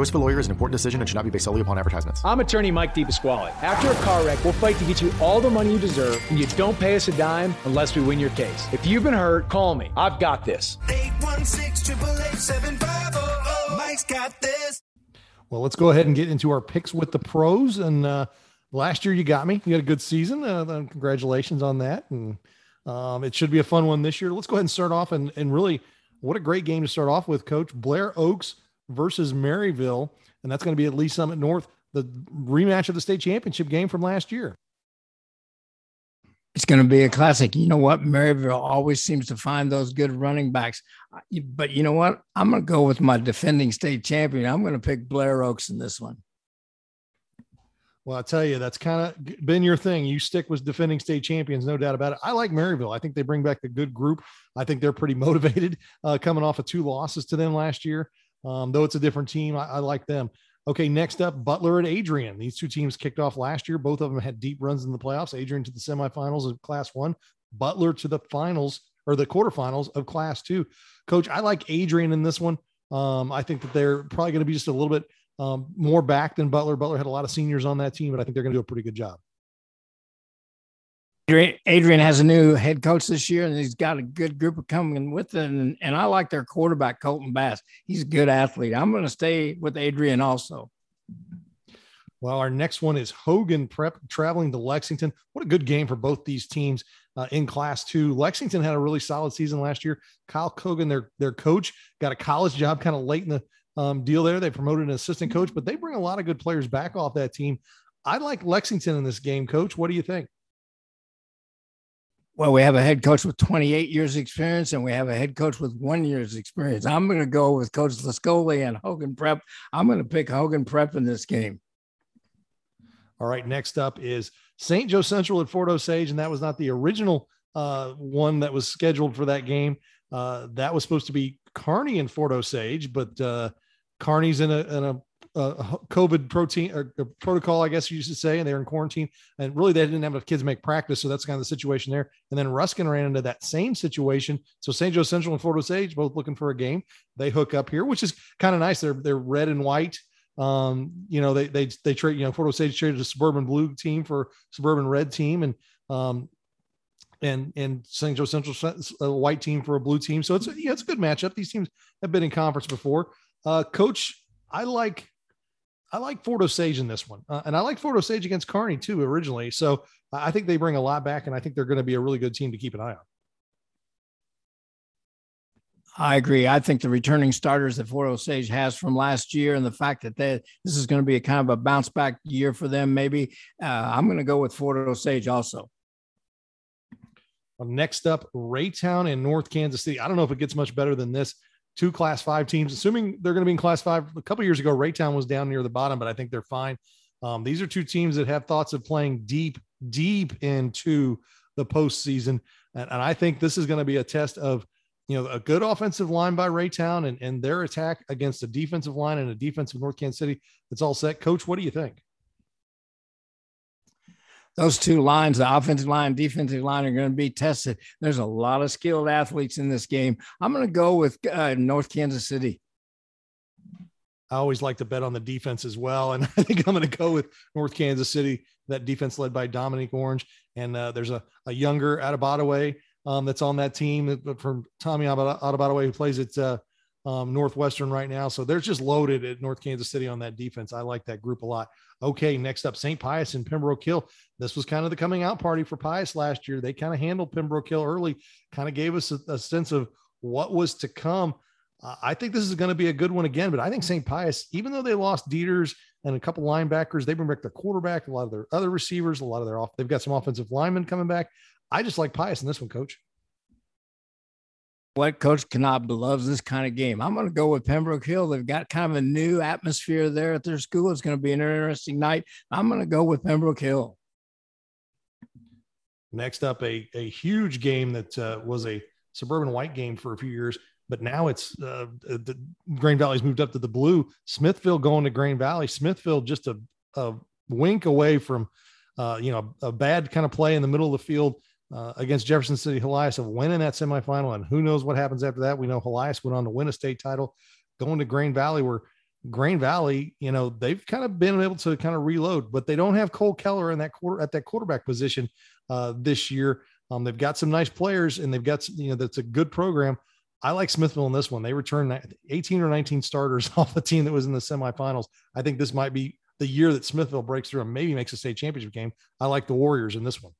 choice of a lawyer is an important decision and should not be based solely upon advertisements. I'm attorney Mike DePasquale. After a car wreck, we'll fight to get you all the money you deserve, and you don't pay us a dime unless we win your case. If you've been hurt, call me. I've got this. 816 Mike's got this. Well, let's go ahead and get into our picks with the pros. And uh, last year you got me. You had a good season. Uh, congratulations on that. And um, it should be a fun one this year. Let's go ahead and start off. And, and really, what a great game to start off with, Coach. Blair Oaks versus Maryville. And that's going to be at Lee's Summit North, the rematch of the state championship game from last year. It's going to be a classic. You know what? Maryville always seems to find those good running backs. But you know what? I'm going to go with my defending state champion. I'm going to pick Blair Oaks in this one. Well, I tell you, that's kind of been your thing. You stick with defending state champions, no doubt about it. I like Maryville. I think they bring back a good group. I think they're pretty motivated uh, coming off of two losses to them last year. Um, though it's a different team, I, I like them. Okay, next up, Butler and Adrian. These two teams kicked off last year. Both of them had deep runs in the playoffs. Adrian to the semifinals of Class One, Butler to the finals or the quarterfinals of Class Two. Coach, I like Adrian in this one. Um, I think that they're probably going to be just a little bit um, more back than Butler. Butler had a lot of seniors on that team, but I think they're going to do a pretty good job. Adrian has a new head coach this year, and he's got a good group of coming with it. And, and I like their quarterback, Colton Bass. He's a good athlete. I'm going to stay with Adrian also. Well, our next one is Hogan Prep traveling to Lexington. What a good game for both these teams uh, in Class Two. Lexington had a really solid season last year. Kyle Cogan, their their coach, got a college job kind of late in the um, deal there. They promoted an assistant coach, but they bring a lot of good players back off that team. I like Lexington in this game, Coach. What do you think? Well, we have a head coach with 28 years experience and we have a head coach with one year's experience. I'm going to go with Coach Lascoli and Hogan Prep. I'm going to pick Hogan Prep in this game. All right. Next up is St. Joe Central at Fort Osage, and that was not the original uh, one that was scheduled for that game. Uh, that was supposed to be Kearney and Fort Osage, but uh, Kearney's in a, in a uh, COVID protein or protocol, I guess you used to say, and they were in quarantine. And really, they didn't have enough kids make practice, so that's kind of the situation there. And then Ruskin ran into that same situation. So St. Joe Central and Fort Osage both looking for a game. They hook up here, which is kind of nice. They're they're red and white. Um, you know, they they they trade. You know, Fort Osage traded a suburban blue team for suburban red team, and um, and and St. Joe Central a white team for a blue team. So it's yeah, it's a good matchup. These teams have been in conference before. Uh, Coach, I like I like Fort Osage in this one, uh, and I like Fort Osage against Kearney too originally. So I think they bring a lot back, and I think they're going to be a really good team to keep an eye on. I agree. I think the returning starters that Fort Osage has from last year, and the fact that they, this is going to be a kind of a bounce back year for them, maybe uh, I'm going to go with Fort Osage also. Next up, Raytown in North Kansas City. I don't know if it gets much better than this two class five teams, assuming they're going to be in class five. A couple years ago, Raytown was down near the bottom, but I think they're fine. Um, these are two teams that have thoughts of playing deep, deep into the postseason. And, and I think this is going to be a test of, you know, a good offensive line by Raytown and, and their attack against a defensive line and a defensive North Kansas City that's all set. Coach, what do you think? Those two lines, the offensive line, defensive line, are going to be tested. There's a lot of skilled athletes in this game. I'm going to go with uh, North Kansas City. I always like to bet on the defense as well. And I think I'm going to go with North Kansas City, that defense led by Dominic Orange. And uh, there's a, a younger Atabadaway um, that's on that team from Tommy Atabadaway who plays at uh, um, Northwestern right now. So they're just loaded at North Kansas City on that defense. I like that group a lot. Okay, next up, St. Pius and Pembroke Hill. This was kind of the coming out party for Pius last year. They kind of handled Pembroke Hill early, kind of gave us a, a sense of what was to come. Uh, I think this is going to be a good one again, but I think St. Pius, even though they lost Dieters and a couple linebackers, they bring back their quarterback, a lot of their other receivers, a lot of their off. They've got some offensive linemen coming back. I just like Pius in this one, coach what Coach Knob loves this kind of game. I'm going to go with Pembroke Hill. They've got kind of a new atmosphere there at their school. It's going to be an interesting night. I'm going to go with Pembroke Hill. Next up, a, a huge game that uh, was a suburban white game for a few years, but now it's uh, the Grain Valley's moved up to the blue. Smithville going to Grain Valley. Smithville just a, a wink away from, uh, you know, a bad kind of play in the middle of the field uh, against Jefferson City Helias of winning that semifinal. And who knows what happens after that? We know Helias went on to win a state title, going to Grain Valley, where Grain Valley, you know, they've kind of been able to kind of reload, but they don't have Cole Keller in that quarter at that quarterback position uh, this year. Um, they've got some nice players and they've got, you know, that's a good program. I like Smithville in this one. They returned 18 or 19 starters off the team that was in the semifinals. I think this might be the year that Smithville breaks through and maybe makes a state championship game. I like the Warriors in this one.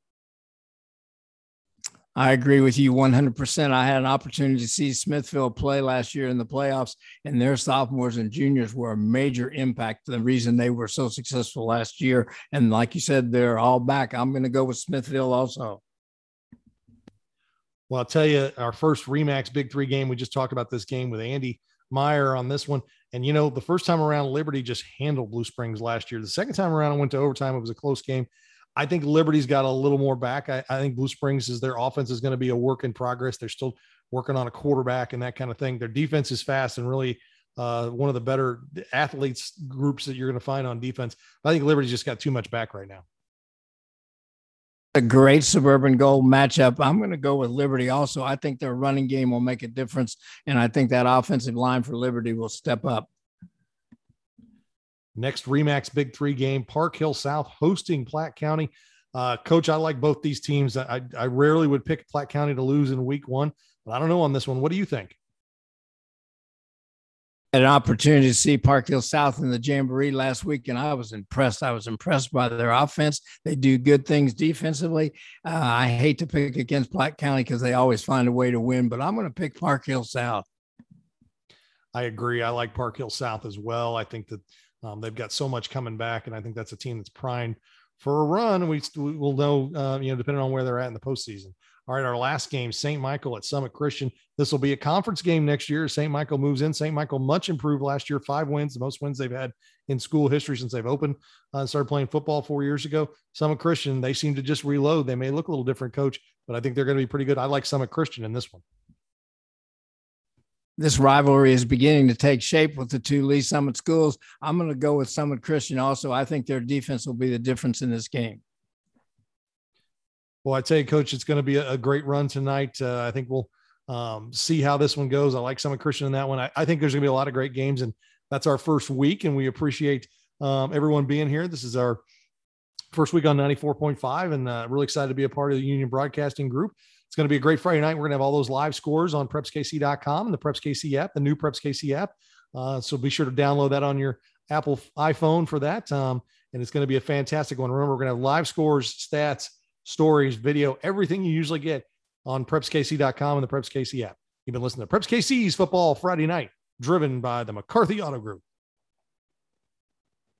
I agree with you 100%. I had an opportunity to see Smithville play last year in the playoffs, and their sophomores and juniors were a major impact. The reason they were so successful last year. And like you said, they're all back. I'm going to go with Smithville also. Well, I'll tell you, our first RE/MAX Big Three game, we just talked about this game with Andy Meyer on this one. And, you know, the first time around, Liberty just handled Blue Springs last year. The second time around, I went to overtime. It was a close game. I think Liberty's got a little more back. I, I think Blue Springs is their offense is going to be a work in progress. They're still working on a quarterback and that kind of thing. Their defense is fast and really uh, one of the better athletes groups that you're going to find on defense. I think Liberty's just got too much back right now. A great suburban gold matchup. I'm going to go with Liberty also. I think their running game will make a difference. And I think that offensive line for Liberty will step up. Next RE/MAX Big Three game, Park Hill South hosting Platte County. Uh, Coach, I like both these teams. I, I rarely would pick Platte County to lose in week one, but I don't know on this one. What do you think? Had an opportunity to see Park Hill South in the Jamboree last week, and I was impressed. I was impressed by their offense. They do good things defensively. Uh, I hate to pick against Platte County because they always find a way to win, but I'm going to pick Park Hill South. I agree. I like Park Hill South as well. I think that um, they've got so much coming back, and I think that's a team that's primed for a run. We will know, uh, you know, depending on where they're at in the postseason. All right, our last game, St. Michael at Summit Christian. This will be a conference game next year. St. Michael moves in. St. Michael much improved last year, five wins, the most wins they've had in school history since they've opened uh, and started playing football four years ago. Summit Christian, they seem to just reload. They may look a little different, coach, but I think they're going to be pretty good. I like Summit Christian in this one this rivalry is beginning to take shape with the two Lee Summit schools. I'm going to go with Summit Christian also. I think their defense will be the difference in this game. Well, I tell you, Coach, it's going to be a, great run tonight. Uh, I think we'll um, see how this one goes. I like Summit Christian in that one. I, I, think there's going to be a lot of great games, and that's our first week, and we appreciate um, everyone being here. This is our first week on 94.5, and uh, really excited to be a part of the Union Broadcasting Group. It's going to be a great Friday night. We're going to have all those live scores on prepskc.com and the Preps KC app, the new Preps KC app. Uh, so be sure to download that on your Apple iPhone for that. Um, and it's going to be a fantastic one. Remember, we're going to have live scores, stats, stories, video, everything you usually get on prepskc.com and the Preps KC app. You've been listening to Preps KC's Football Friday Night, driven by the McCarthy Auto Group.